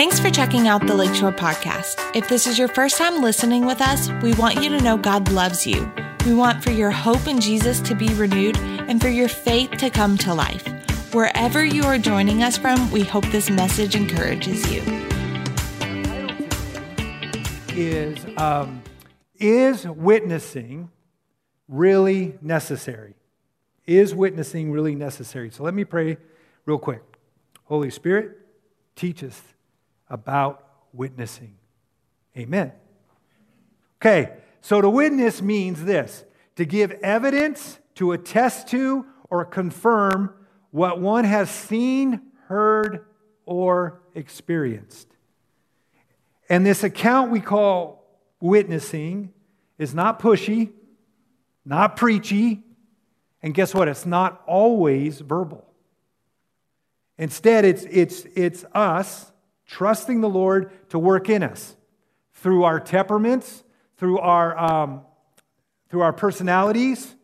Thanks for checking out the Lakeshore Podcast. If this is your first time listening with us, we want you to know God loves you. We want for your hope in Jesus to be renewed and for your faith to come to life. Wherever you are joining us from, we hope this message encourages you. Is um, is witnessing really necessary? Is witnessing really necessary? So let me pray real quick. Holy Spirit, teach us about witnessing. Amen. Okay, so to witness means this to give evidence, to attest to, or confirm what one has seen, heard, or experienced. And this account we call witnessing is not pushy, not preachy, and guess what? It's not always verbal. Instead, it's, it's, it's us trusting the Lord to work in us through our temperaments, through our, um, through our personalities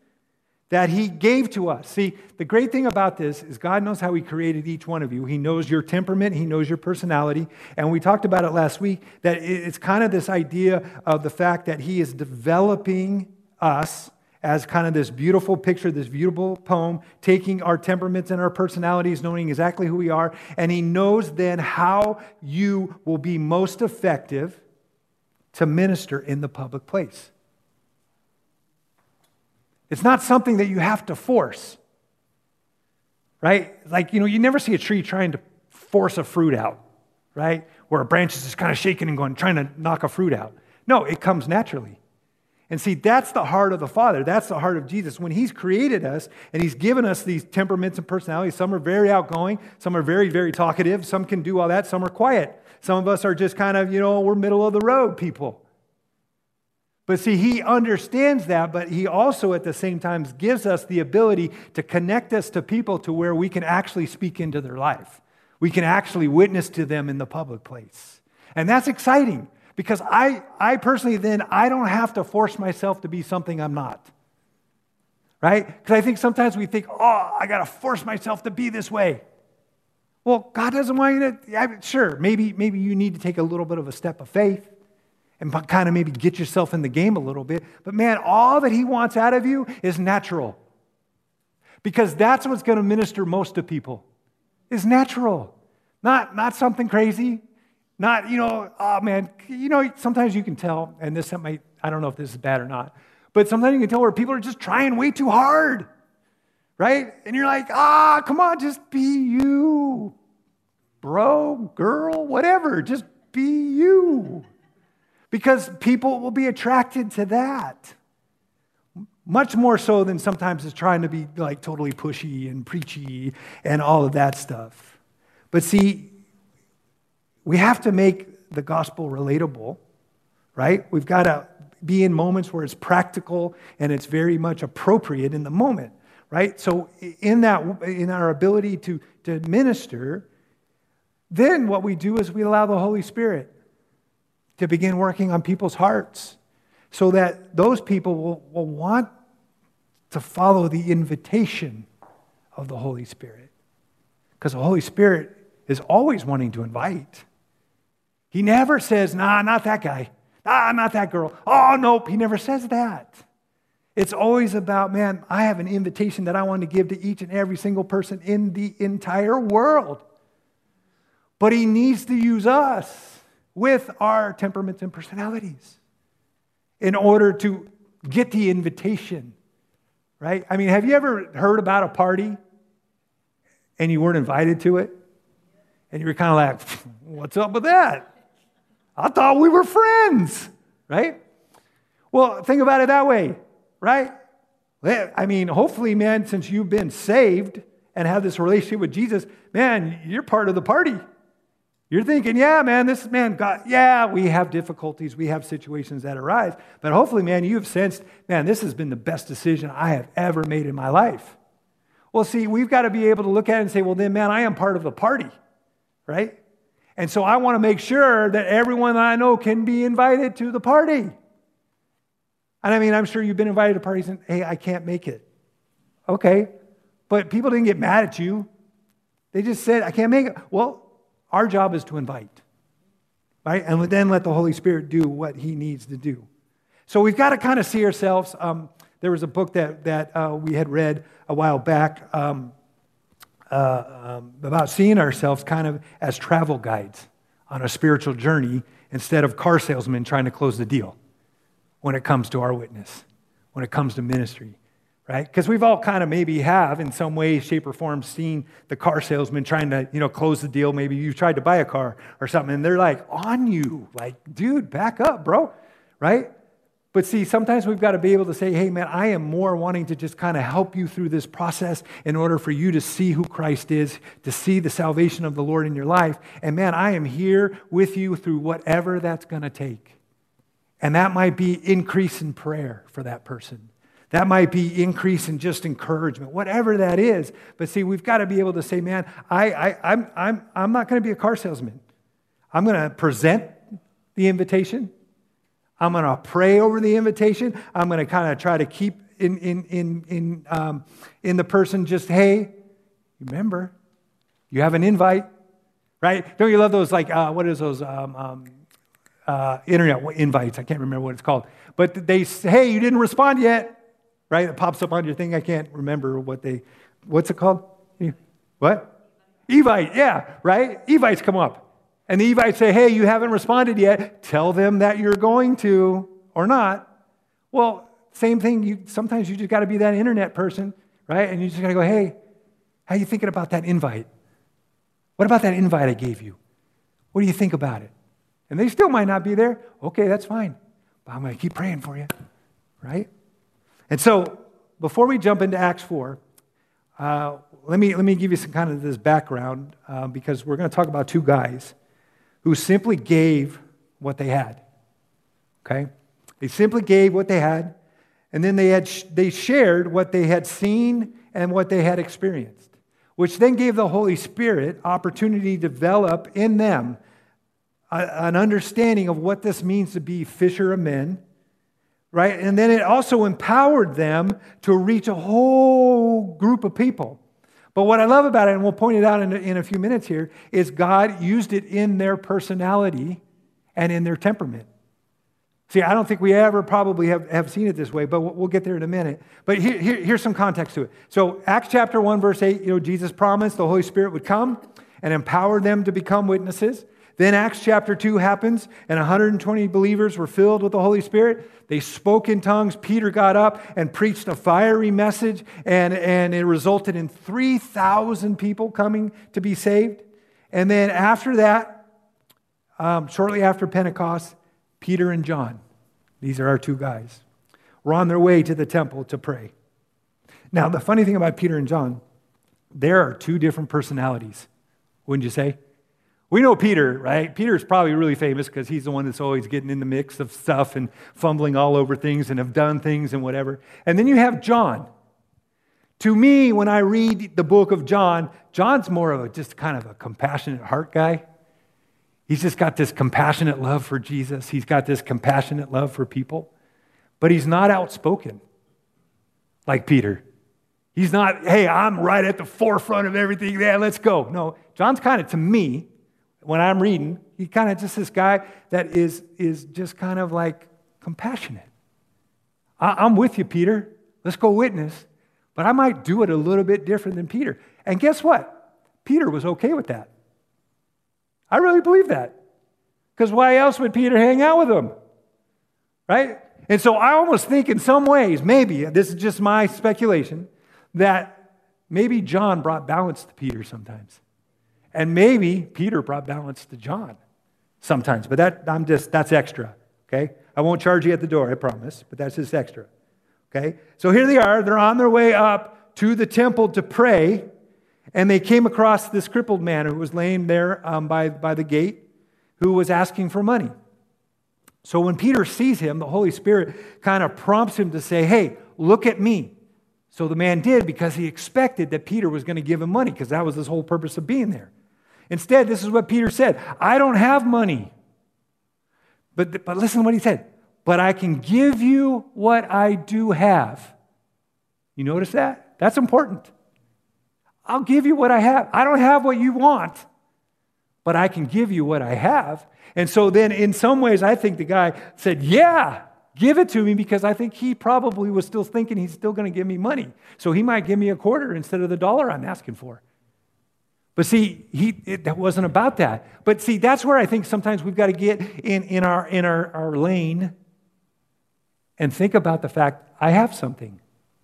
that He gave to us. See, the great thing about this is God knows how He created each one of you. He knows your temperament, He knows your personality. And we talked about it last week that it's kind of this idea of the fact that He is developing us as kind of this beautiful picture, this beautiful poem, taking our temperaments and our personalities, knowing exactly who we are. And He knows then how you will be most effective to minister in the public place. It's not something that you have to force, right? Like, you know, you never see a tree trying to force a fruit out, right? Where a branch is just kind of shaking and going, trying to knock a fruit out. No, it comes naturally. And see, that's the heart of the Father. That's the heart of Jesus. When He's created us and He's given us these temperaments and personalities, some are very outgoing, some are very, very talkative, some can do all that, some are quiet. Some of us are just kind of, you know, we're middle of the road people. But see, he understands that, but he also at the same time gives us the ability to connect us to people to where we can actually speak into their life. We can actually witness to them in the public place. And that's exciting because I, I personally then, I don't have to force myself to be something I'm not. Right? Because I think sometimes we think, oh, I got to force myself to be this way. Well, God doesn't want you to, yeah, sure, maybe, maybe you need to take a little bit of a step of faith and kind of maybe get yourself in the game a little bit. But man, all that He wants out of you is natural. Because that's what's going to minister most to people is natural. Not, not something crazy. Not, you know, oh man, you know, sometimes you can tell, and this might, I don't know if this is bad or not, but sometimes you can tell where people are just trying way too hard, right? And you're like, ah, come on, just be you, bro, girl, whatever, just be you because people will be attracted to that. Much more so than sometimes it's trying to be like totally pushy and preachy and all of that stuff. But see, we have to make the gospel relatable, right? We've got to be in moments where it's practical and it's very much appropriate in the moment, right? So in that in our ability to, to minister, then what we do is we allow the Holy Spirit to begin working on people's hearts so that those people will, will want to follow the invitation of the Holy Spirit. Because the Holy Spirit is always wanting to invite. He never says, nah, not that guy. Ah, not that girl. Oh, nope. He never says that. It's always about, man, I have an invitation that I want to give to each and every single person in the entire world. But he needs to use us with our temperaments and personalities in order to get the invitation, right? I mean, have you ever heard about a party and you weren't invited to it? And you were kind of like, what's up with that? I thought we were friends, right? Well, think about it that way, right? I mean, hopefully, man, since you've been saved and have this relationship with Jesus, man, you're part of the party. You're thinking, yeah, man, this man, God, yeah, we have difficulties, we have situations that arise. But hopefully, man, you've sensed, man, this has been the best decision I have ever made in my life. Well, see, we've got to be able to look at it and say, well, then, man, I am part of the party, right? And so I want to make sure that everyone that I know can be invited to the party. And I mean, I'm sure you've been invited to parties and, hey, I can't make it. Okay. But people didn't get mad at you. They just said, I can't make it. Well, our job is to invite, right? And then let the Holy Spirit do what he needs to do. So we've got to kind of see ourselves. Um, there was a book that, that uh, we had read a while back um, uh, um, about seeing ourselves kind of as travel guides on a spiritual journey instead of car salesmen trying to close the deal when it comes to our witness, when it comes to ministry, right? Because we've all kind of maybe have in some way, shape, or form seen the car salesman trying to, you know, close the deal. Maybe you've tried to buy a car or something, and they're like on you, like, dude, back up, bro, right? But see, sometimes we've got to be able to say, hey, man, I am more wanting to just kind of help you through this process in order for you to see who Christ is, to see the salvation of the Lord in your life. And man, I am here with you through whatever that's going to take. And that might be increase in prayer for that person. That might be increase in just encouragement, whatever that is. But see, we've got to be able to say, man, I, I, I'm, I'm, I'm not going to be a car salesman. I'm going to present the invitation. I'm going to pray over the invitation. I'm going to kind of try to keep in, in, in, in, um, in the person just, hey, remember, you have an invite, right? Don't you love those, like, uh, what is those um, um, uh, internet invites? I can't remember what it's called. But they say, hey, you didn't respond yet, right? It pops up on your thing. I can't remember what they, what's it called? What? Evite, yeah, right? Evites come up. And the Evites say, hey, you haven't responded yet. Tell them that you're going to or not. Well, same thing. You, sometimes you just got to be that internet person, right? And you just got to go, hey, how you thinking about that invite? What about that invite I gave you? What do you think about it? And they still might not be there. Okay, that's fine. But I'm going to keep praying for you, right? And so before we jump into Acts 4, uh, let, me, let me give you some kind of this background uh, because we're going to talk about two guys who simply gave what they had. Okay? They simply gave what they had, and then they, had, they shared what they had seen and what they had experienced, which then gave the Holy Spirit opportunity to develop in them a, an understanding of what this means to be fisher of men, right? And then it also empowered them to reach a whole group of people. But what I love about it, and we'll point it out in a, in a few minutes here, is God used it in their personality and in their temperament. See, I don't think we ever probably have, have seen it this way, but we'll get there in a minute. But here, here, here's some context to it. So, Acts chapter 1, verse 8, you know, Jesus promised the Holy Spirit would come and empower them to become witnesses. Then Acts chapter 2 happens, and 120 believers were filled with the Holy Spirit. They spoke in tongues. Peter got up and preached a fiery message, and, and it resulted in 3,000 people coming to be saved. And then after that, um, shortly after Pentecost, Peter and John, these are our two guys, were on their way to the temple to pray. Now, the funny thing about Peter and John, there are two different personalities, wouldn't you say? We know Peter, right? Peter's probably really famous because he's the one that's always getting in the mix of stuff and fumbling all over things and have done things and whatever. And then you have John. To me, when I read the book of John, John's more of a just kind of a compassionate heart guy. He's just got this compassionate love for Jesus. He's got this compassionate love for people, but he's not outspoken like Peter. He's not, hey, I'm right at the forefront of everything. Yeah, let's go. No, John's kind of, to me, when I'm reading, he kind of just this guy that is, is just kind of like compassionate. I, I'm with you, Peter. Let's go witness. But I might do it a little bit different than Peter. And guess what? Peter was okay with that. I really believe that. Because why else would Peter hang out with him? Right? And so I almost think in some ways, maybe, this is just my speculation, that maybe John brought balance to Peter sometimes. And maybe Peter brought balance to John sometimes, but that, I'm just, that's extra, okay? I won't charge you at the door, I promise, but that's just extra, okay? So here they are, they're on their way up to the temple to pray, and they came across this crippled man who was laying there um, by, by the gate who was asking for money. So when Peter sees him, the Holy Spirit kind of prompts him to say, Hey, look at me. So the man did because he expected that Peter was going to give him money because that was his whole purpose of being there. Instead, this is what Peter said I don't have money. But, but listen to what he said. But I can give you what I do have. You notice that? That's important. I'll give you what I have. I don't have what you want, but I can give you what I have. And so then, in some ways, I think the guy said, Yeah, give it to me because I think he probably was still thinking he's still going to give me money. So he might give me a quarter instead of the dollar I'm asking for. But see, he, it, that wasn't about that. But see, that's where I think sometimes we've got to get in, in, our, in our, our lane and think about the fact I have something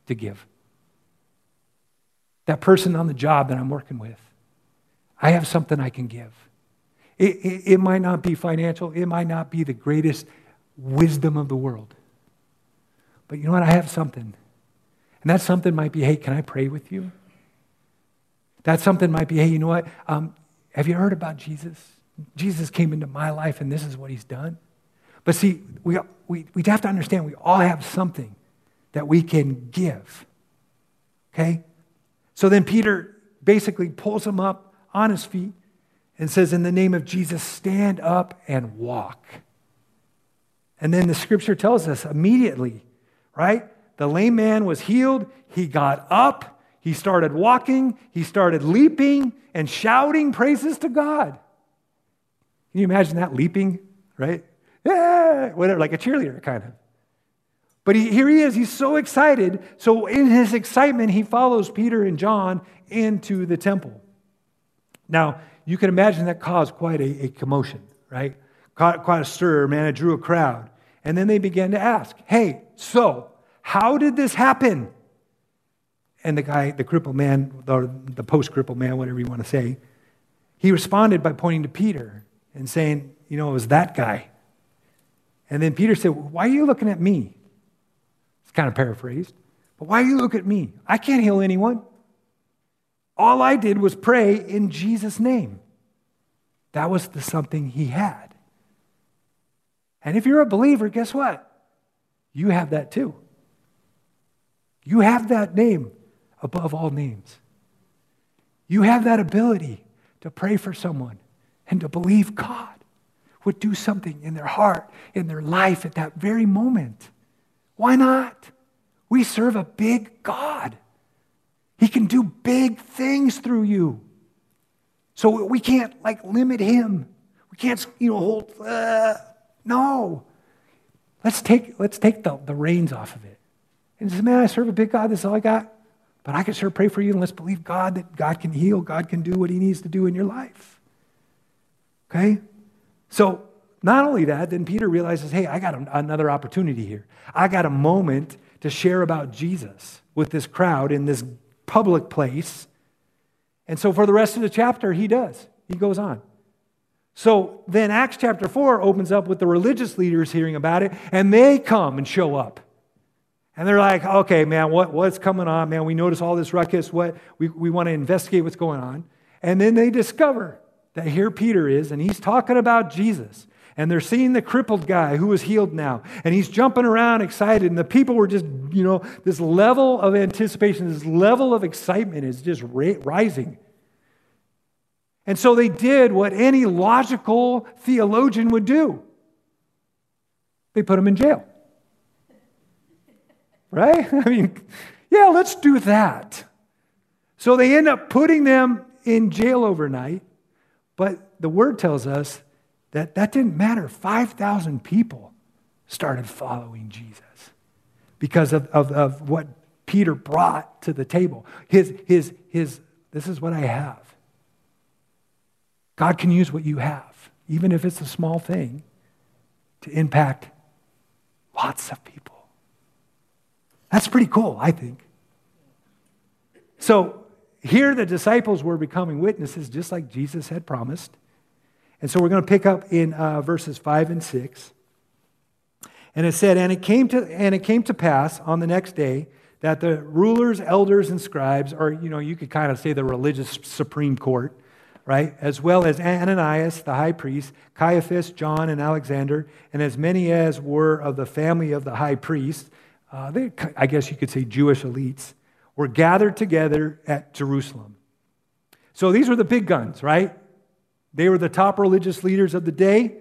to give. That person on the job that I'm working with, I have something I can give. It, it, it might not be financial, it might not be the greatest wisdom of the world. But you know what? I have something. And that something might be hey, can I pray with you? That something might be, hey, you know what? Um, have you heard about Jesus? Jesus came into my life and this is what he's done. But see, we, we, we have to understand we all have something that we can give. Okay? So then Peter basically pulls him up on his feet and says, In the name of Jesus, stand up and walk. And then the scripture tells us immediately, right? The lame man was healed. He got up he started walking, he started leaping and shouting praises to God. Can you imagine that leaping, right? Yeah, whatever, like a cheerleader kind of. But he, here he is, he's so excited. So, in his excitement, he follows Peter and John into the temple. Now, you can imagine that caused quite a, a commotion, right? Quite, quite a stir, man. It drew a crowd. And then they began to ask, hey, so how did this happen? And the guy, the crippled man, or the post crippled man, whatever you want to say, he responded by pointing to Peter and saying, You know, it was that guy. And then Peter said, Why are you looking at me? It's kind of paraphrased. But why are you looking at me? I can't heal anyone. All I did was pray in Jesus' name. That was the something he had. And if you're a believer, guess what? You have that too. You have that name above all names. You have that ability to pray for someone and to believe God would do something in their heart, in their life at that very moment. Why not? We serve a big God. He can do big things through you. So we can't like limit him. We can't, you know, hold, uh, no. Let's take, let's take the, the reins off of it. And say, man, I serve a big God. This is all I got. But I can sure pray for you and let's believe God that God can heal, God can do what He needs to do in your life. Okay? So, not only that, then Peter realizes hey, I got another opportunity here. I got a moment to share about Jesus with this crowd in this public place. And so, for the rest of the chapter, he does. He goes on. So then Acts chapter 4 opens up with the religious leaders hearing about it, and they come and show up. And they're like, okay, man, what, what's coming on? Man, we notice all this ruckus. What, we, we want to investigate what's going on. And then they discover that here Peter is, and he's talking about Jesus. And they're seeing the crippled guy who was healed now. And he's jumping around excited. And the people were just, you know, this level of anticipation, this level of excitement is just rising. And so they did what any logical theologian would do they put him in jail right? I mean, yeah, let's do that. So they end up putting them in jail overnight, but the word tells us that that didn't matter. 5,000 people started following Jesus because of, of, of what Peter brought to the table. His, his, his, this is what I have. God can use what you have, even if it's a small thing, to impact lots of people. That's pretty cool, I think. So here the disciples were becoming witnesses just like Jesus had promised. And so we're going to pick up in uh, verses 5 and 6. And it said, and it, came to, and it came to pass on the next day that the rulers, elders, and scribes, or, you know, you could kind of say the religious Supreme Court, right, as well as Ananias, the high priest, Caiaphas, John, and Alexander, and as many as were of the family of the high priest, uh, they, I guess you could say Jewish elites, were gathered together at Jerusalem. So these were the big guns, right? They were the top religious leaders of the day.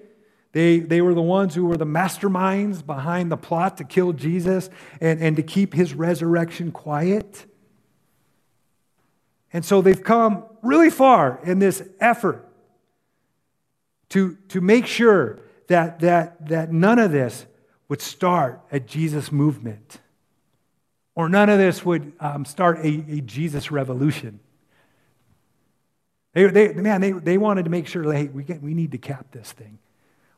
They, they were the ones who were the masterminds behind the plot to kill Jesus and, and to keep his resurrection quiet. And so they've come really far in this effort to, to make sure that, that, that none of this would start a Jesus movement or none of this would um, start a, a, Jesus revolution. They, they, man, they, they wanted to make sure, hey, we, get, we need to cap this thing.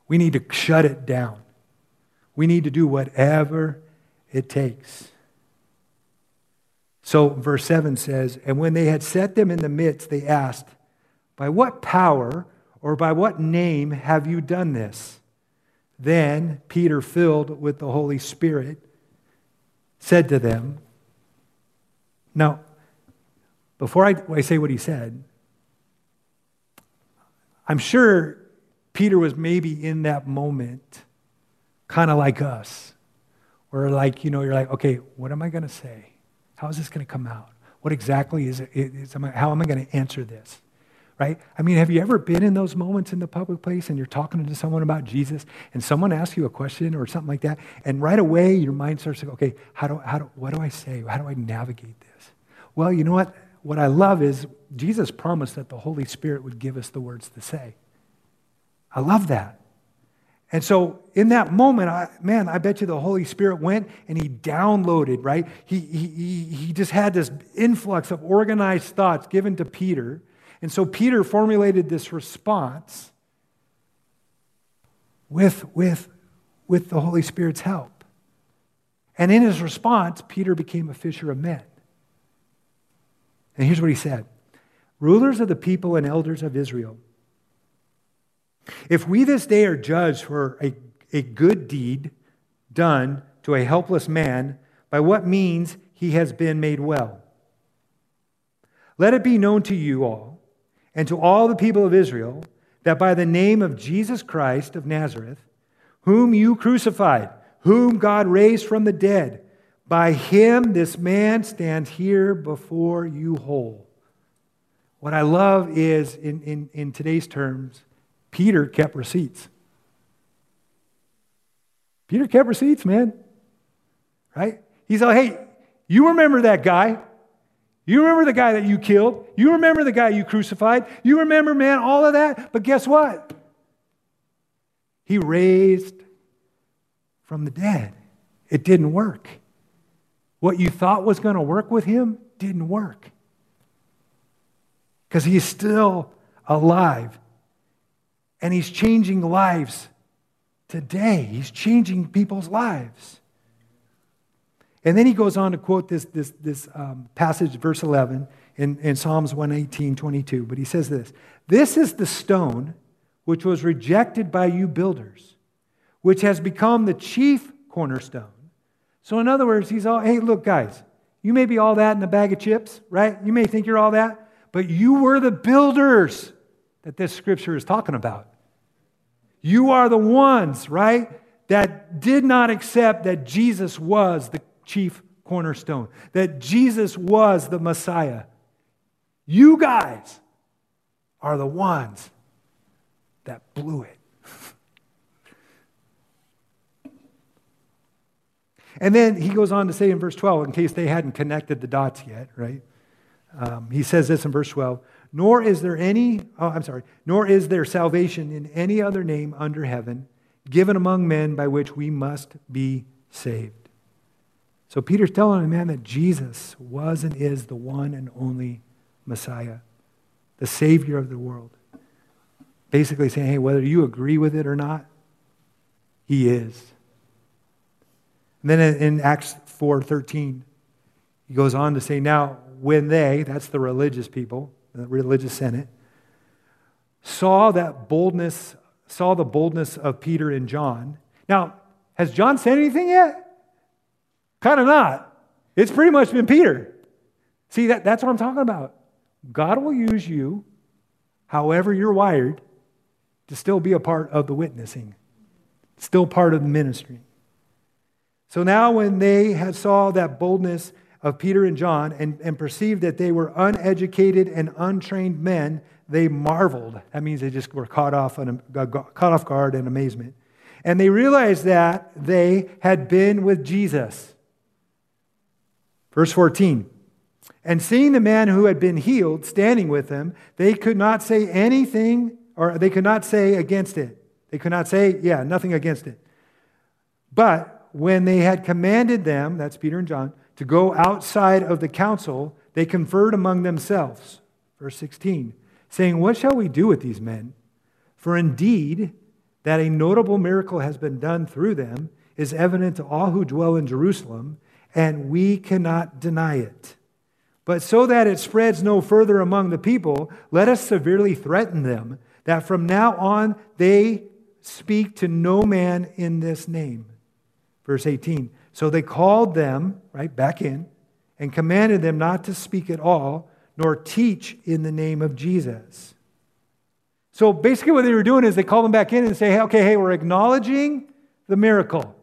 We need to shut it down. We need to do whatever it takes. So, verse 7 says, And when they had set them in the midst, they asked, By what power or by what name have you done this? Then Peter, filled with the Holy Spirit, said to them, Now, before I, I say what he said, I'm sure Peter was maybe in that moment kind of like us, where like, you know, you're like, okay, what am I going to say? How is this going to come out? What exactly is it? Is, how am I going to answer this? Right? I mean, have you ever been in those moments in the public place and you're talking to someone about Jesus and someone asks you a question or something like that, and right away your mind starts to go, okay, how do, how do, what do I say? How do I navigate this? Well, you know what? What I love is Jesus promised that the Holy Spirit would give us the words to say. I love that. And so in that moment, I, man, I bet you the Holy Spirit went and he downloaded, right? He, he, he just had this influx of organized thoughts given to Peter. And so Peter formulated this response with, with, with the Holy Spirit's help. And in his response, Peter became a fisher of men. And here's what he said Rulers of the people and elders of Israel, if we this day are judged for a, a good deed done to a helpless man, by what means he has been made well, let it be known to you all and to all the people of Israel that by the name of Jesus Christ of Nazareth, whom you crucified, whom God raised from the dead, by him this man stands here before you whole. What I love is, in, in, in today's terms, Peter kept receipts. Peter kept receipts, man. Right? He's like, hey, you remember that guy. You remember the guy that you killed. You remember the guy you crucified. You remember, man, all of that. But guess what? He raised from the dead. It didn't work. What you thought was going to work with him didn't work. Because he's still alive and he's changing lives today. He's changing people's lives. And then he goes on to quote this, this, this um, passage, verse 11, in, in Psalms 118, 22. But he says this This is the stone which was rejected by you builders, which has become the chief cornerstone. So, in other words, he's all, hey, look, guys, you may be all that in a bag of chips, right? You may think you're all that, but you were the builders that this scripture is talking about. You are the ones, right, that did not accept that Jesus was the chief cornerstone, that Jesus was the Messiah. You guys are the ones that blew it. and then he goes on to say in verse 12, in case they hadn't connected the dots yet, right? Um, he says this in verse 12 nor is there any, oh, I'm sorry, nor is there salvation in any other name under heaven given among men by which we must be saved. So Peter's telling a man that Jesus was and is the one and only Messiah, the Savior of the world. Basically saying, hey, whether you agree with it or not, he is. And then in Acts 4:13, he goes on to say, now when they, that's the religious people, the religious senate, saw that boldness, saw the boldness of Peter and John. Now, has John said anything yet? Kind of not. It's pretty much been Peter. See, that, that's what I'm talking about. God will use you, however you're wired, to still be a part of the witnessing, still part of the ministry. So now, when they had saw that boldness of Peter and John and, and perceived that they were uneducated and untrained men, they marveled. That means they just were caught off, caught off guard in amazement. And they realized that they had been with Jesus. Verse 14. And seeing the man who had been healed standing with them, they could not say anything, or they could not say against it. They could not say, yeah, nothing against it. But when they had commanded them, that's Peter and John, to go outside of the council, they conferred among themselves. Verse 16, saying, What shall we do with these men? For indeed, that a notable miracle has been done through them is evident to all who dwell in Jerusalem, and we cannot deny it. But so that it spreads no further among the people, let us severely threaten them that from now on they speak to no man in this name. Verse 18. So they called them, right, back in, and commanded them not to speak at all, nor teach in the name of Jesus. So basically, what they were doing is they called them back in and say, hey, okay, hey, we're acknowledging the miracle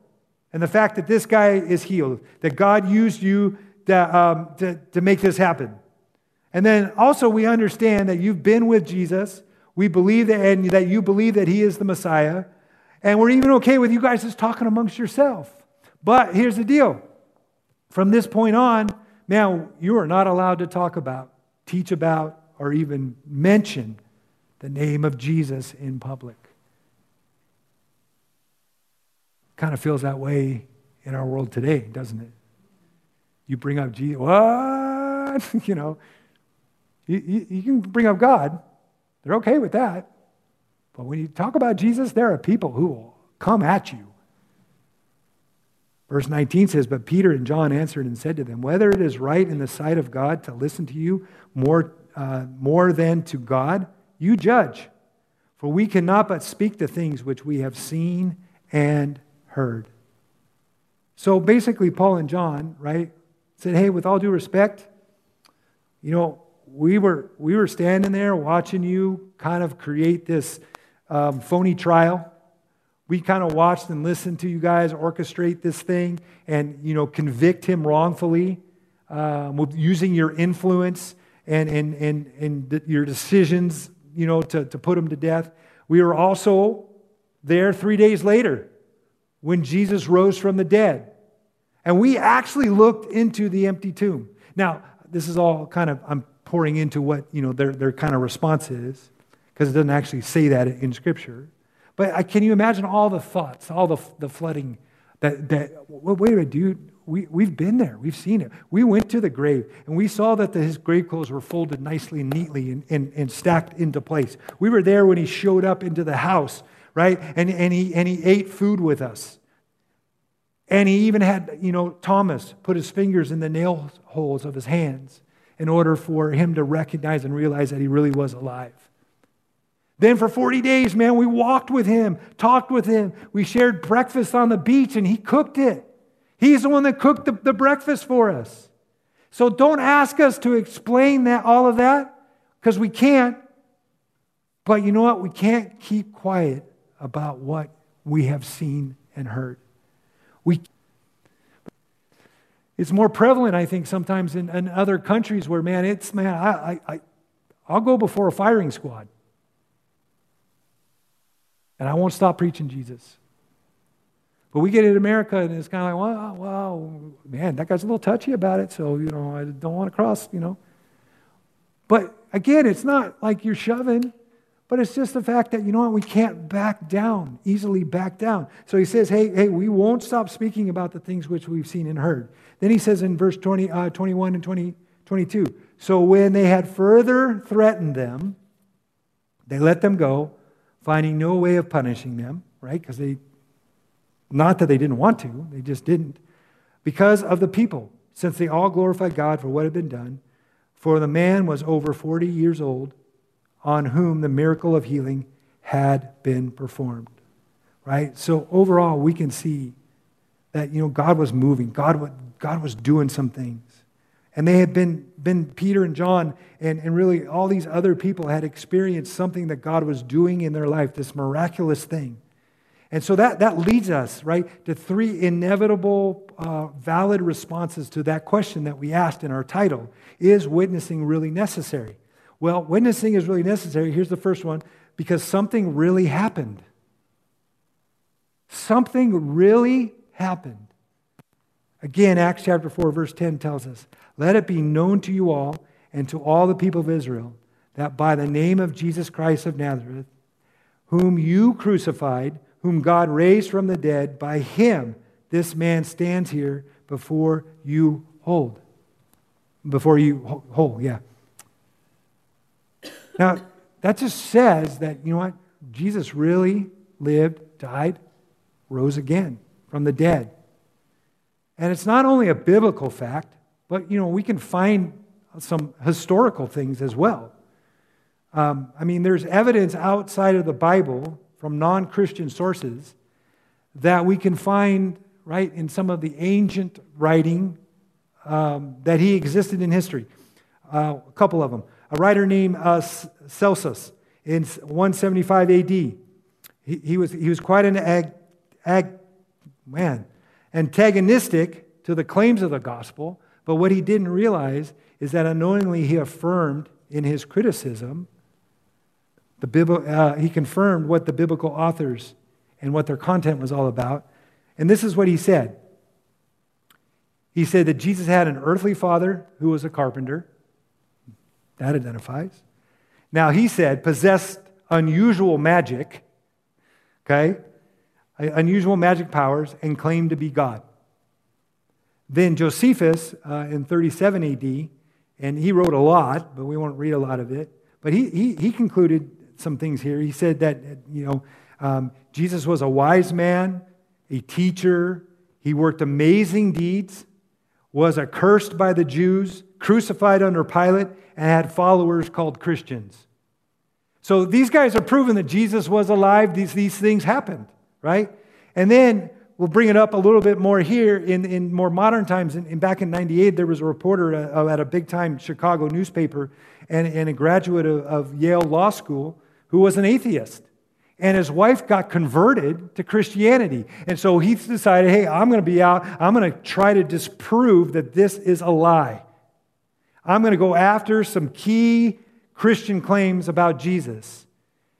and the fact that this guy is healed, that God used you to, um, to, to make this happen. And then also, we understand that you've been with Jesus. We believe that, and that you believe that he is the Messiah. And we're even okay with you guys just talking amongst yourself. But here's the deal from this point on, man, you are not allowed to talk about, teach about, or even mention the name of Jesus in public. Kind of feels that way in our world today, doesn't it? You bring up Jesus, what? you know, you, you, you can bring up God, they're okay with that. But when you talk about Jesus, there are people who will come at you Verse 19 says, But Peter and John answered and said to them, Whether it is right in the sight of God to listen to you more, uh, more than to God, you judge. For we cannot but speak the things which we have seen and heard. So basically, Paul and John, right, said, Hey, with all due respect, you know, we were, we were standing there watching you kind of create this um, phony trial we kind of watched and listened to you guys orchestrate this thing and you know convict him wrongfully um, using your influence and, and, and, and your decisions you know to, to put him to death we were also there three days later when jesus rose from the dead and we actually looked into the empty tomb now this is all kind of i'm pouring into what you know their, their kind of response is because it doesn't actually say that in scripture but can you imagine all the thoughts, all the, the flooding that, that wait a minute, dude, we, we've been there. We've seen it. We went to the grave and we saw that the, his grave clothes were folded nicely and neatly and, and, and stacked into place. We were there when he showed up into the house, right? And, and, he, and he ate food with us. And he even had, you know, Thomas put his fingers in the nail holes of his hands in order for him to recognize and realize that he really was alive. Then for 40 days, man, we walked with him, talked with him. We shared breakfast on the beach, and he cooked it. He's the one that cooked the, the breakfast for us. So don't ask us to explain that, all of that, because we can't. But you know what? We can't keep quiet about what we have seen and heard. We, it's more prevalent, I think, sometimes in, in other countries where, man, it's, man, I, I, I, I'll go before a firing squad. And I won't stop preaching Jesus. But we get in America and it's kind of like, well, well, man, that guy's a little touchy about it, so, you know, I don't want to cross, you know. But again, it's not like you're shoving, but it's just the fact that, you know what, we can't back down, easily back down. So he says, hey, hey, we won't stop speaking about the things which we've seen and heard. Then he says in verse 20, uh, 21 and 20, 22, so when they had further threatened them, they let them go finding no way of punishing them, right? Because they, not that they didn't want to, they just didn't. Because of the people, since they all glorified God for what had been done. For the man was over 40 years old, on whom the miracle of healing had been performed. Right? So overall, we can see that you know God was moving. God, God was doing some things. And they had been, been Peter and John, and, and really all these other people had experienced something that God was doing in their life, this miraculous thing. And so that, that leads us, right, to three inevitable, uh, valid responses to that question that we asked in our title Is witnessing really necessary? Well, witnessing is really necessary. Here's the first one because something really happened. Something really happened. Again, Acts chapter 4, verse 10 tells us, Let it be known to you all and to all the people of Israel that by the name of Jesus Christ of Nazareth, whom you crucified, whom God raised from the dead, by him this man stands here before you hold. Before you hold, yeah. Now, that just says that, you know what? Jesus really lived, died, rose again from the dead. And it's not only a biblical fact, but, you know, we can find some historical things as well. Um, I mean, there's evidence outside of the Bible from non Christian sources that we can find, right, in some of the ancient writing um, that he existed in history. Uh, a couple of them. A writer named uh, Celsus in 175 AD. He, he, was, he was quite an ag, ag, man, antagonistic to the claims of the gospel, but what he didn't realize is that unknowingly he affirmed in his criticism the uh, he confirmed what the biblical authors and what their content was all about. And this is what he said. He said that Jesus had an earthly father who was a carpenter. That identifies. Now, he said, possessed unusual magic, okay? Unusual magic powers, and claimed to be God. Then Josephus uh, in 37 AD, and he wrote a lot, but we won't read a lot of it, but he, he, he concluded some things here. He said that, you know, um, Jesus was a wise man, a teacher. He worked amazing deeds, was accursed by the Jews, crucified under Pilate, and had followers called Christians. So these guys are proving that Jesus was alive. These, these things happened, right? And then we'll bring it up a little bit more here in, in more modern times. In, in back in 98, there was a reporter uh, at a big time Chicago newspaper and, and a graduate of, of Yale Law School who was an atheist. And his wife got converted to Christianity. And so he decided, hey, I'm going to be out. I'm going to try to disprove that this is a lie. I'm going to go after some key Christian claims about Jesus.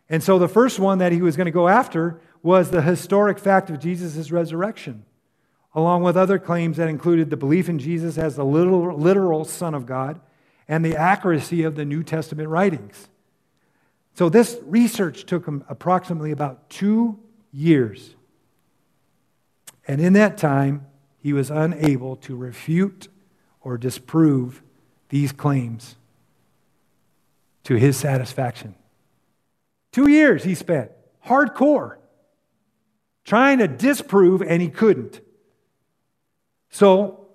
And so the first one that he was going to go after was the historic fact of Jesus' resurrection, along with other claims that included the belief in Jesus as the literal, literal Son of God and the accuracy of the New Testament writings. So this research took him approximately about two years. And in that time, he was unable to refute or disprove these claims to his satisfaction. Two years he spent, hardcore, trying to disprove, and he couldn't. So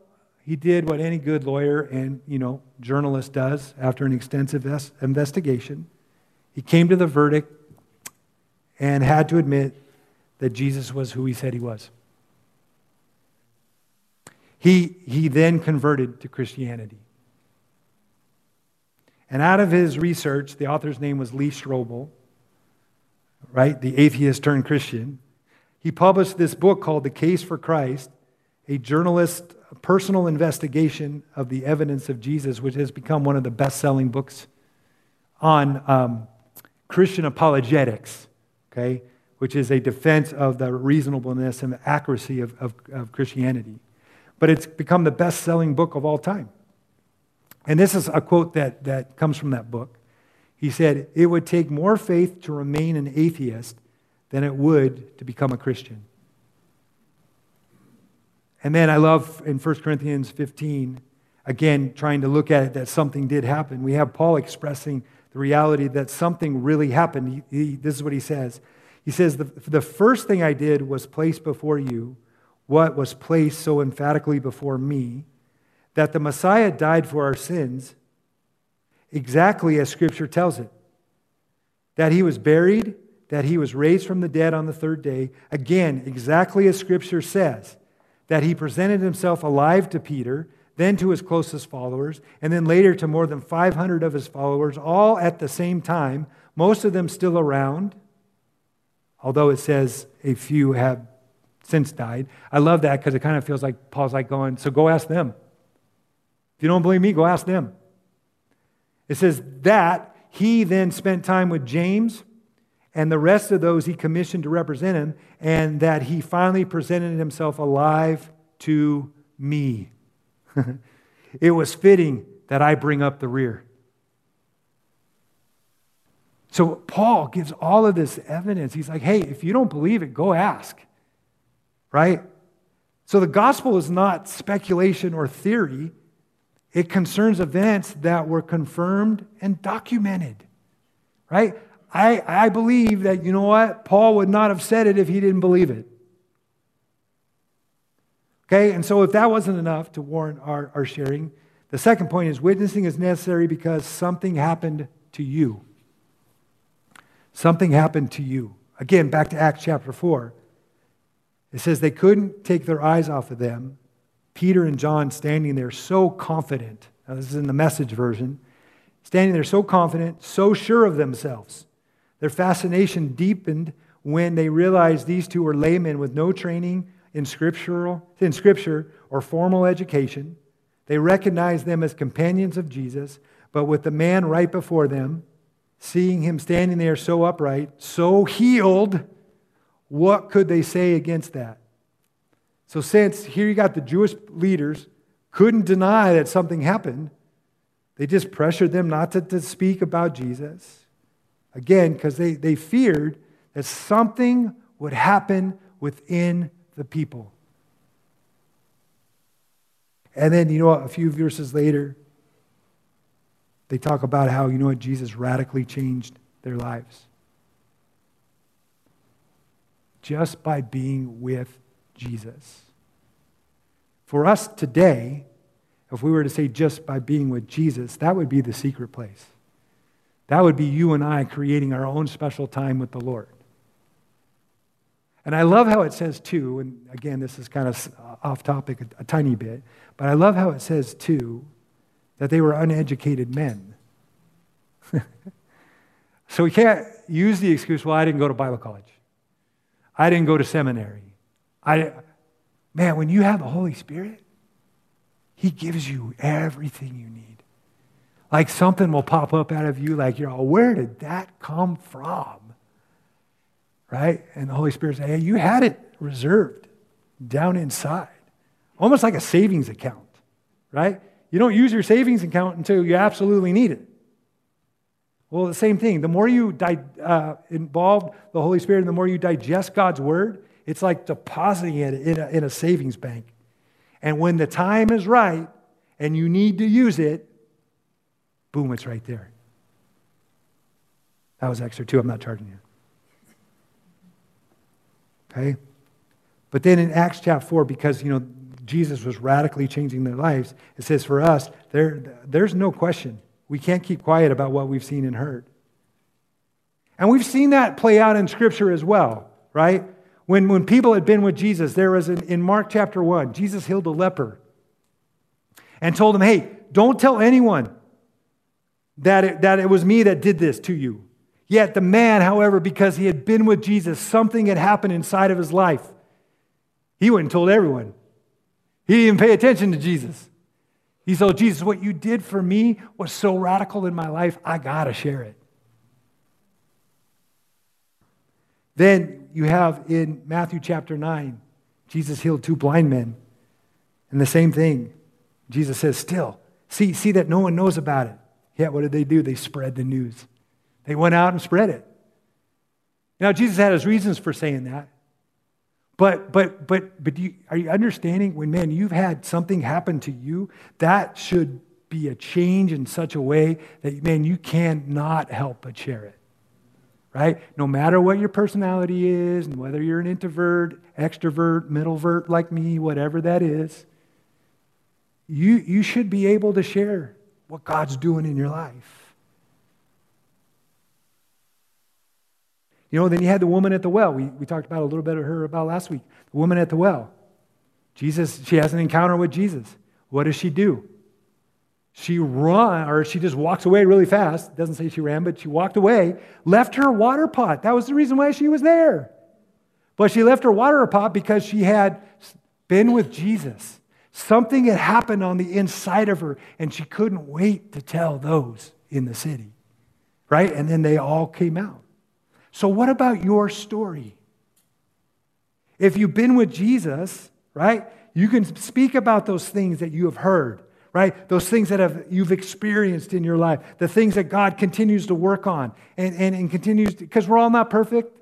he did what any good lawyer and you know journalist does after an extensive investigation. He came to the verdict and had to admit that Jesus was who he said he was. He, he then converted to Christianity. And out of his research, the author's name was Lee Strobel, right? The atheist turned Christian. He published this book called The Case for Christ, a journalist personal investigation of the evidence of Jesus, which has become one of the best selling books on um, Christian apologetics, okay, which is a defense of the reasonableness and the accuracy of, of, of Christianity. But it's become the best selling book of all time. And this is a quote that, that comes from that book. He said, It would take more faith to remain an atheist than it would to become a Christian. And then I love in 1 Corinthians 15, again, trying to look at it that something did happen. We have Paul expressing the reality that something really happened. He, he, this is what he says. He says, the, the first thing I did was place before you what was placed so emphatically before me that the Messiah died for our sins, exactly as Scripture tells it. That he was buried, that he was raised from the dead on the third day, again, exactly as Scripture says. That he presented himself alive to Peter, then to his closest followers, and then later to more than 500 of his followers, all at the same time, most of them still around, although it says a few have since died. I love that because it kind of feels like Paul's like going, so go ask them. If you don't believe me, go ask them. It says that he then spent time with James and the rest of those he commissioned to represent him, and that he finally presented himself alive to me. it was fitting that I bring up the rear. So Paul gives all of this evidence. He's like, hey, if you don't believe it, go ask. Right? So the gospel is not speculation or theory, it concerns events that were confirmed and documented. Right? I, I believe that, you know what? Paul would not have said it if he didn't believe it. Okay, and so if that wasn't enough to warrant our, our sharing, the second point is witnessing is necessary because something happened to you. Something happened to you. Again, back to Acts chapter 4. It says they couldn't take their eyes off of them. Peter and John standing there so confident. Now, this is in the message version. Standing there so confident, so sure of themselves. Their fascination deepened when they realized these two were laymen with no training in, scriptural, in scripture or formal education. They recognized them as companions of Jesus, but with the man right before them, seeing him standing there so upright, so healed, what could they say against that? So, since here you got the Jewish leaders couldn't deny that something happened, they just pressured them not to, to speak about Jesus. Again, because they, they feared that something would happen within the people. And then, you know, a few verses later, they talk about how, you know what, Jesus radically changed their lives. Just by being with Jesus. For us today, if we were to say just by being with Jesus, that would be the secret place. That would be you and I creating our own special time with the Lord. And I love how it says, too, and again, this is kind of off topic a, a tiny bit, but I love how it says, too, that they were uneducated men. so we can't use the excuse, well, I didn't go to Bible college. I didn't go to seminary. I, man, when you have the Holy Spirit, He gives you everything you need. Like something will pop up out of you, like you're all, where did that come from? Right? And the Holy Spirit says, hey, you had it reserved down inside, almost like a savings account, right? You don't use your savings account until you absolutely need it. Well, the same thing. The more you di- uh, involve the Holy Spirit and the more you digest God's word, it's like depositing it in a, in a savings bank. And when the time is right and you need to use it, boom, it's right there. That was extra too. I'm not charging you. Okay? But then in Acts chapter 4, because, you know, Jesus was radically changing their lives, it says for us, there, there's no question. We can't keep quiet about what we've seen and heard. And we've seen that play out in Scripture as well, right? When, when people had been with Jesus, there was an, in Mark chapter 1, Jesus healed a leper and told him, hey, don't tell anyone that it, that it was me that did this to you. Yet the man, however, because he had been with Jesus, something had happened inside of his life. He went and told everyone. He didn't even pay attention to Jesus. He said, oh, Jesus, what you did for me was so radical in my life, I got to share it. Then you have in Matthew chapter 9, Jesus healed two blind men. And the same thing, Jesus says, still, see, see that no one knows about it. Yet what did they do? They spread the news. They went out and spread it. Now, Jesus had his reasons for saying that. But, but, but, but you, are you understanding when, man, you've had something happen to you, that should be a change in such a way that, man, you cannot help but share it. Right? No matter what your personality is, and whether you're an introvert, extrovert, middlevert like me, whatever that is, you, you should be able to share what God's doing in your life. You know, then you had the woman at the well. We, we talked about a little bit of her about last week. The woman at the well. Jesus, she has an encounter with Jesus. What does she do? She run, or she just walks away really fast. Doesn't say she ran, but she walked away, left her water pot. That was the reason why she was there. But she left her water pot because she had been with Jesus. Something had happened on the inside of her, and she couldn't wait to tell those in the city. Right? And then they all came out. So, what about your story? If you've been with Jesus, right, You can speak about those things that you have heard, right? Those things that have, you've experienced in your life, the things that God continues to work on and, and, and continues, because we're all not perfect.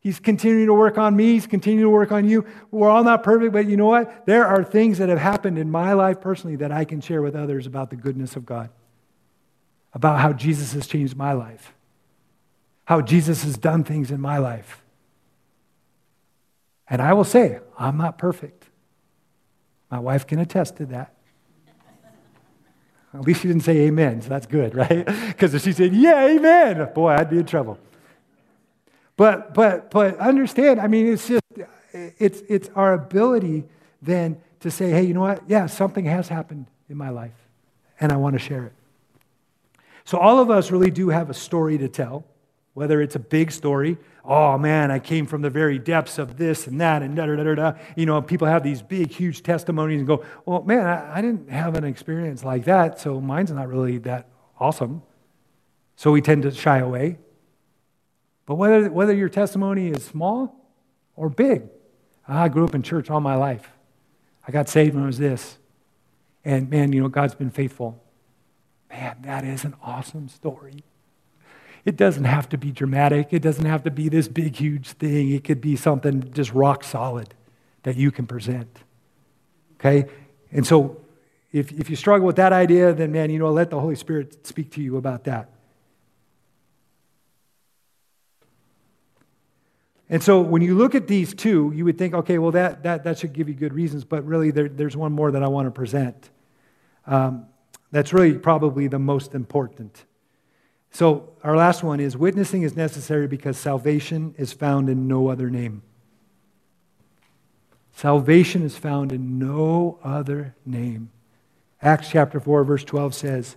He's continuing to work on me. He's continuing to work on you. We're all not perfect, but you know what? There are things that have happened in my life personally that I can share with others about the goodness of God, about how Jesus has changed my life, how Jesus has done things in my life. And I will say, I'm not perfect. My wife can attest to that. At least she didn't say amen, so that's good, right? Because if she said, yeah, amen, boy, I'd be in trouble. But, but, but understand, I mean, it's just, it's, it's our ability then to say, hey, you know what? Yeah, something has happened in my life, and I want to share it. So all of us really do have a story to tell, whether it's a big story. Oh man, I came from the very depths of this and that and da da da da. You know, people have these big, huge testimonies and go, well, man, I, I didn't have an experience like that, so mine's not really that awesome. So we tend to shy away. But whether, whether your testimony is small or big, ah, I grew up in church all my life. I got saved when I was this. And man, you know, God's been faithful. Man, that is an awesome story. It doesn't have to be dramatic. It doesn't have to be this big, huge thing. It could be something just rock solid that you can present. Okay? And so if, if you struggle with that idea, then man, you know, let the Holy Spirit speak to you about that. And so when you look at these two, you would think, okay, well, that, that, that should give you good reasons, but really there, there's one more that I want to present. Um, that's really probably the most important. So our last one is witnessing is necessary because salvation is found in no other name. Salvation is found in no other name. Acts chapter 4, verse 12 says,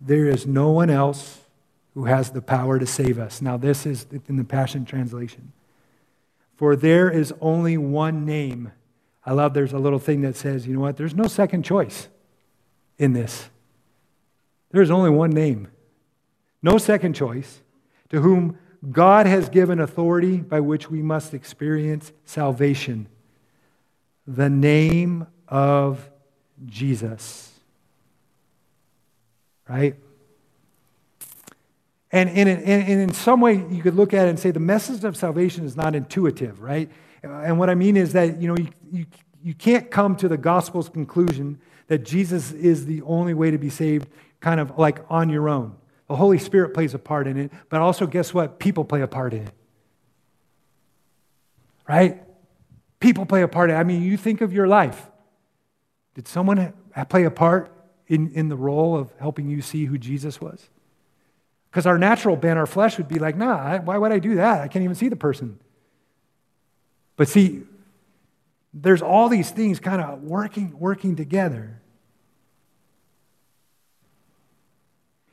There is no one else who has the power to save us. Now, this is in the Passion Translation. For there is only one name. I love there's a little thing that says, you know what? There's no second choice in this. There's only one name. No second choice. To whom God has given authority by which we must experience salvation. The name of Jesus. Right? And in, in, in some way, you could look at it and say the message of salvation is not intuitive, right? And what I mean is that, you know, you, you, you can't come to the gospel's conclusion that Jesus is the only way to be saved kind of like on your own. The Holy Spirit plays a part in it, but also, guess what? People play a part in it. Right? People play a part. I mean, you think of your life. Did someone play a part in, in the role of helping you see who Jesus was? Because our natural bent, our flesh would be like, nah, why would I do that? I can't even see the person. But see, there's all these things kind of working, working together.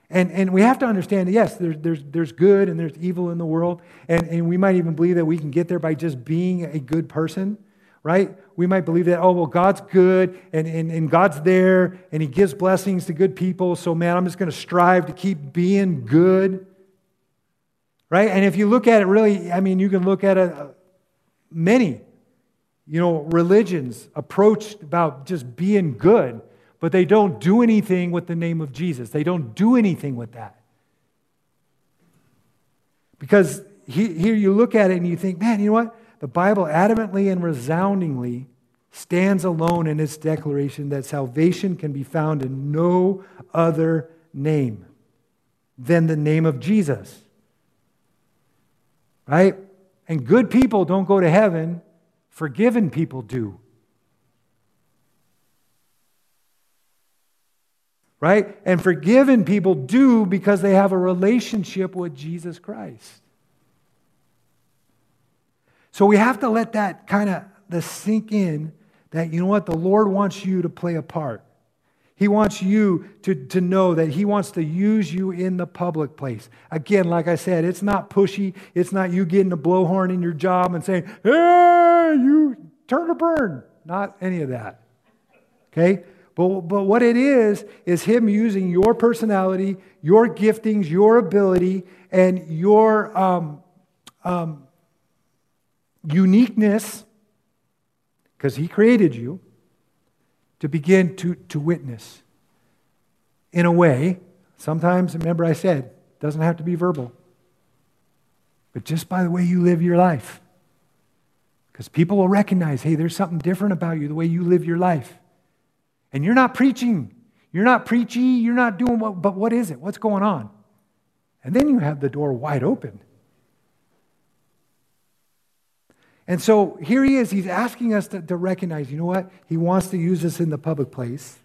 And, and we have to understand, yes, there's, there's, there's good and there's evil in the world. And, and we might even believe that we can get there by just being a good person right? We might believe that, oh, well, God's good and, and, and God's there and He gives blessings to good people. So, man, I'm just going to strive to keep being good, right? And if you look at it really, I mean, you can look at uh, many, you know, religions approached about just being good, but they don't do anything with the name of Jesus. They don't do anything with that. Because here you look at it and you think, man, you know what? the Bible adamantly and resoundingly stands alone in its declaration that salvation can be found in no other name than the name of Jesus. Right? And good people don't go to heaven, forgiven people do. Right? And forgiven people do because they have a relationship with Jesus Christ. So we have to let that kind of the sink in that you know what the Lord wants you to play a part. He wants you to, to know that He wants to use you in the public place. Again, like I said, it's not pushy. It's not you getting a blowhorn in your job and saying, hey, you turn or burn. Not any of that. Okay? But, but what it is, is Him using your personality, your giftings, your ability, and your um, um, uniqueness because He created you to begin to, to witness in a way. Sometimes, remember, I said, it doesn't have to be verbal, but just by the way you live your life. Because people will recognize, hey, there's something different about you, the way you live your life. And you're not preaching. You're not preachy. You're not doing what, but what is it? What's going on? And then you have the door wide open. And so here he is. He's asking us to, to recognize, you know what? He wants to use us in the public place.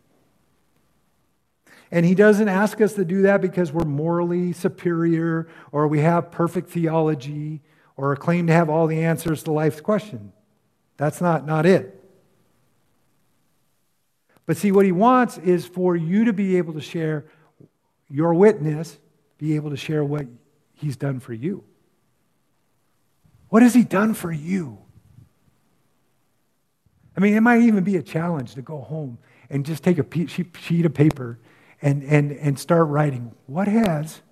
And he doesn't ask us to do that because we're morally superior or we have perfect theology or claim to have all the answers to life's question. That's not, not it. But see, what he wants is for you to be able to share your witness, be able to share what he's done for you. What has he done for you? I mean, it might even be a challenge to go home and just take a sheet of paper and, and, and start writing, What has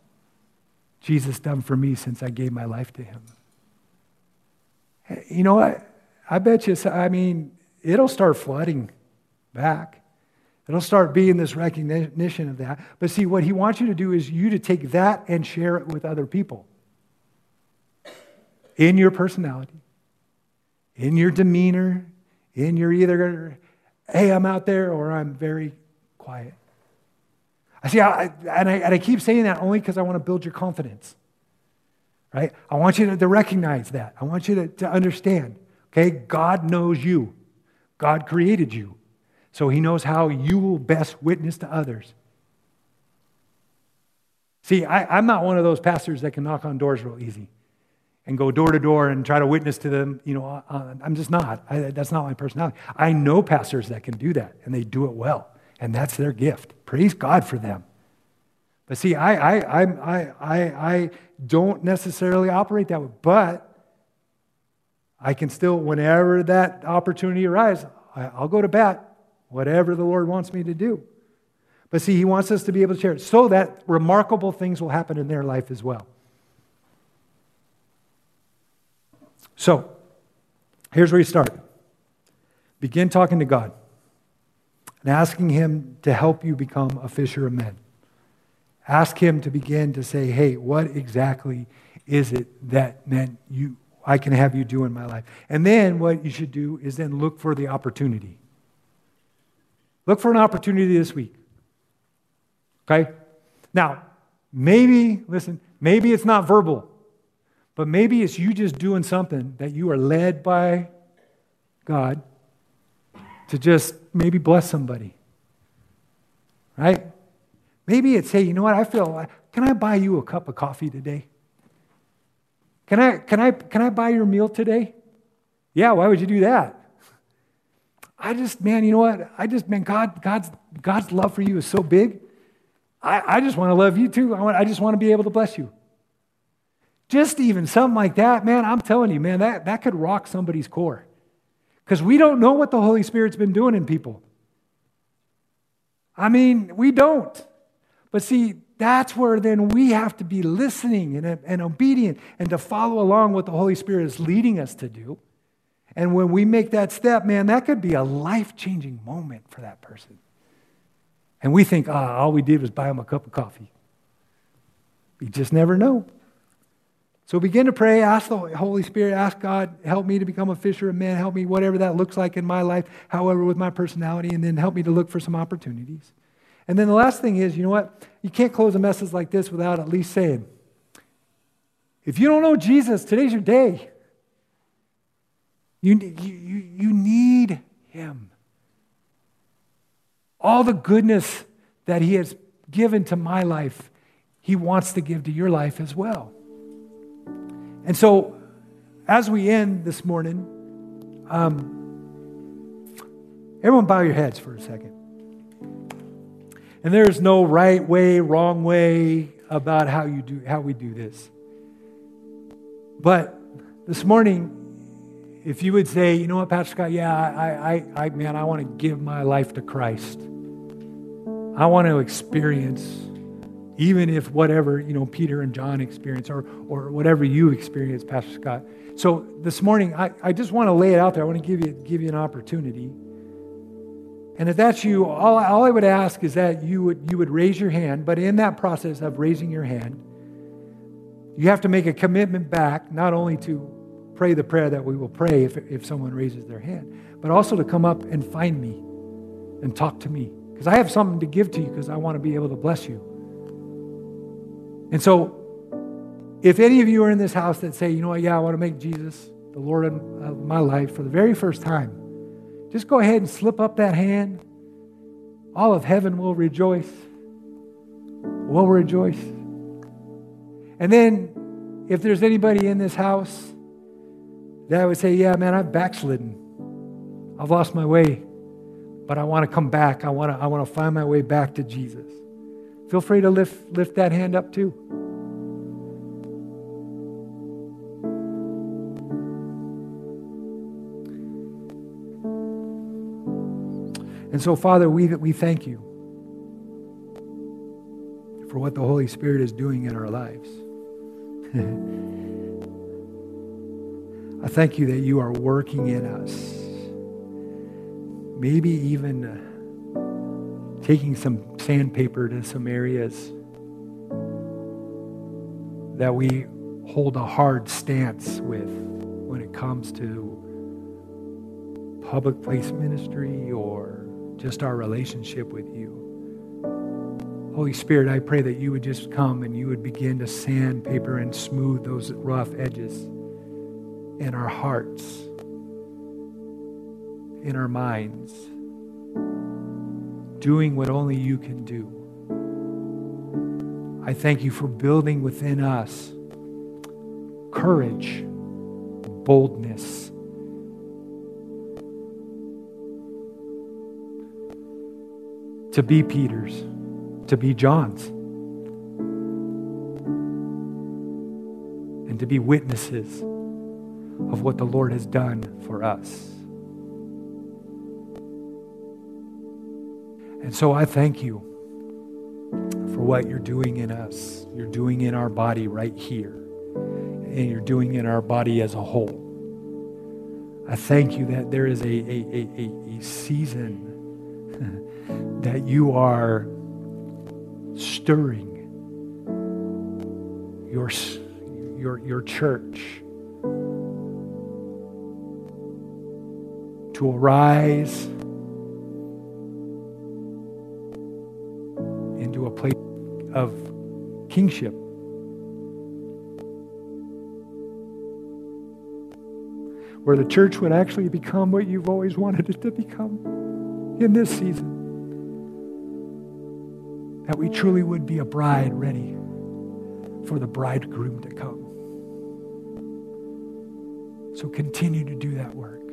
Jesus done for me since I gave my life to him? Eh, you know what? I bet you, I mean, it'll start flooding back. It'll start being this recognition of that. But see, what he wants you to do is you to take that and share it with other people in your personality, in your demeanor, in your either, hey, I'm out there, or I'm very quiet. I see, I, and, I, and I keep saying that only because I want to build your confidence, right? I want you to, to recognize that. I want you to, to understand, okay? God knows you, God created you, so He knows how you will best witness to others. See, I, I'm not one of those pastors that can knock on doors real easy and go door to door and try to witness to them. You know, uh, uh, I'm just not. I, that's not my personality. I know pastors that can do that, and they do it well, and that's their gift. Praise God for them. But see, I, I, I, I, I don't necessarily operate that way, but I can still, whenever that opportunity arises, I'll go to bat, whatever the Lord wants me to do. But see, He wants us to be able to share it so that remarkable things will happen in their life as well. So, here's where you start begin talking to God and asking Him to help you become a fisher of men. Ask Him to begin to say, hey, what exactly is it that meant you, I can have you do in my life? And then what you should do is then look for the opportunity. Look for an opportunity this week. Okay? Now, maybe, listen, maybe it's not verbal. But maybe it's you just doing something that you are led by God to just maybe bless somebody. Right? Maybe it's, hey, you know what? I feel, like, can I buy you a cup of coffee today? Can I, can I, can I buy your meal today? Yeah, why would you do that? I just, man, you know what? I just, man, God, God's, God's love for you is so big. I, I just want to love you too. I, want, I just want to be able to bless you. Just even something like that, man, I'm telling you, man, that, that could rock somebody's core. Because we don't know what the Holy Spirit's been doing in people. I mean, we don't. But see, that's where then we have to be listening and, and obedient and to follow along what the Holy Spirit is leading us to do. And when we make that step, man, that could be a life changing moment for that person. And we think, ah, oh, all we did was buy them a cup of coffee. You just never know. So begin to pray, ask the Holy Spirit, ask God, help me to become a fisher of men, help me, whatever that looks like in my life, however, with my personality, and then help me to look for some opportunities. And then the last thing is, you know what? You can't close a message like this without at least saying, if you don't know Jesus, today's your day. You, you, you need him. All the goodness that he has given to my life, he wants to give to your life as well. And so, as we end this morning, um, everyone bow your heads for a second. And there is no right way, wrong way about how you do how we do this. But this morning, if you would say, you know what, Pastor Scott, yeah, I, I, I man, I want to give my life to Christ. I want to experience even if whatever, you know, Peter and John experienced or, or whatever you experienced, Pastor Scott. So this morning, I, I just want to lay it out there. I want to give you, give you an opportunity. And if that's you, all, all I would ask is that you would, you would raise your hand, but in that process of raising your hand, you have to make a commitment back, not only to pray the prayer that we will pray if, if someone raises their hand, but also to come up and find me and talk to me. Because I have something to give to you because I want to be able to bless you. And so, if any of you are in this house that say, you know what, yeah, I want to make Jesus the Lord of my life for the very first time, just go ahead and slip up that hand. All of heaven will rejoice. Will rejoice. And then, if there's anybody in this house that would say, yeah, man, I've backslidden. I've lost my way, but I want to come back. I want to, I want to find my way back to Jesus. Feel free to lift, lift that hand up too. And so, Father, we, we thank you for what the Holy Spirit is doing in our lives. I thank you that you are working in us. Maybe even uh, taking some sandpaper to some areas that we hold a hard stance with when it comes to public place ministry or just our relationship with you. Holy Spirit, I pray that you would just come and you would begin to sandpaper and smooth those rough edges in our hearts, in our minds, doing what only you can do. I thank you for building within us courage, boldness. To be Peter's, to be John's, and to be witnesses of what the Lord has done for us. And so I thank you for what you're doing in us. You're doing in our body right here, and you're doing in our body as a whole. I thank you that there is a, a, a, a season that you are stirring your, your, your church to arise into a place of kingship. Where the church would actually become what you've always wanted it to become in this season. That we truly would be a bride ready for the bridegroom to come. So continue to do that work.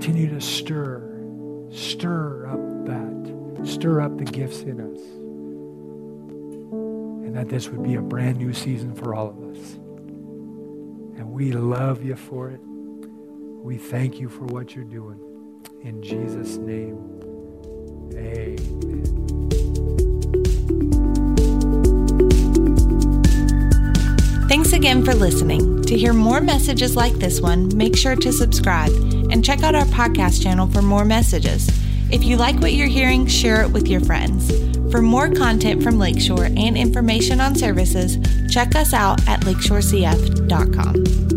Continue to stir, stir up that, stir up the gifts in us. And that this would be a brand new season for all of us. And we love you for it. We thank you for what you're doing. In Jesus' name, amen. Thanks again for listening. To hear more messages like this one, make sure to subscribe and check out our podcast channel for more messages. If you like what you're hearing, share it with your friends. For more content from Lakeshore and information on services, check us out at lakeshorecf.com.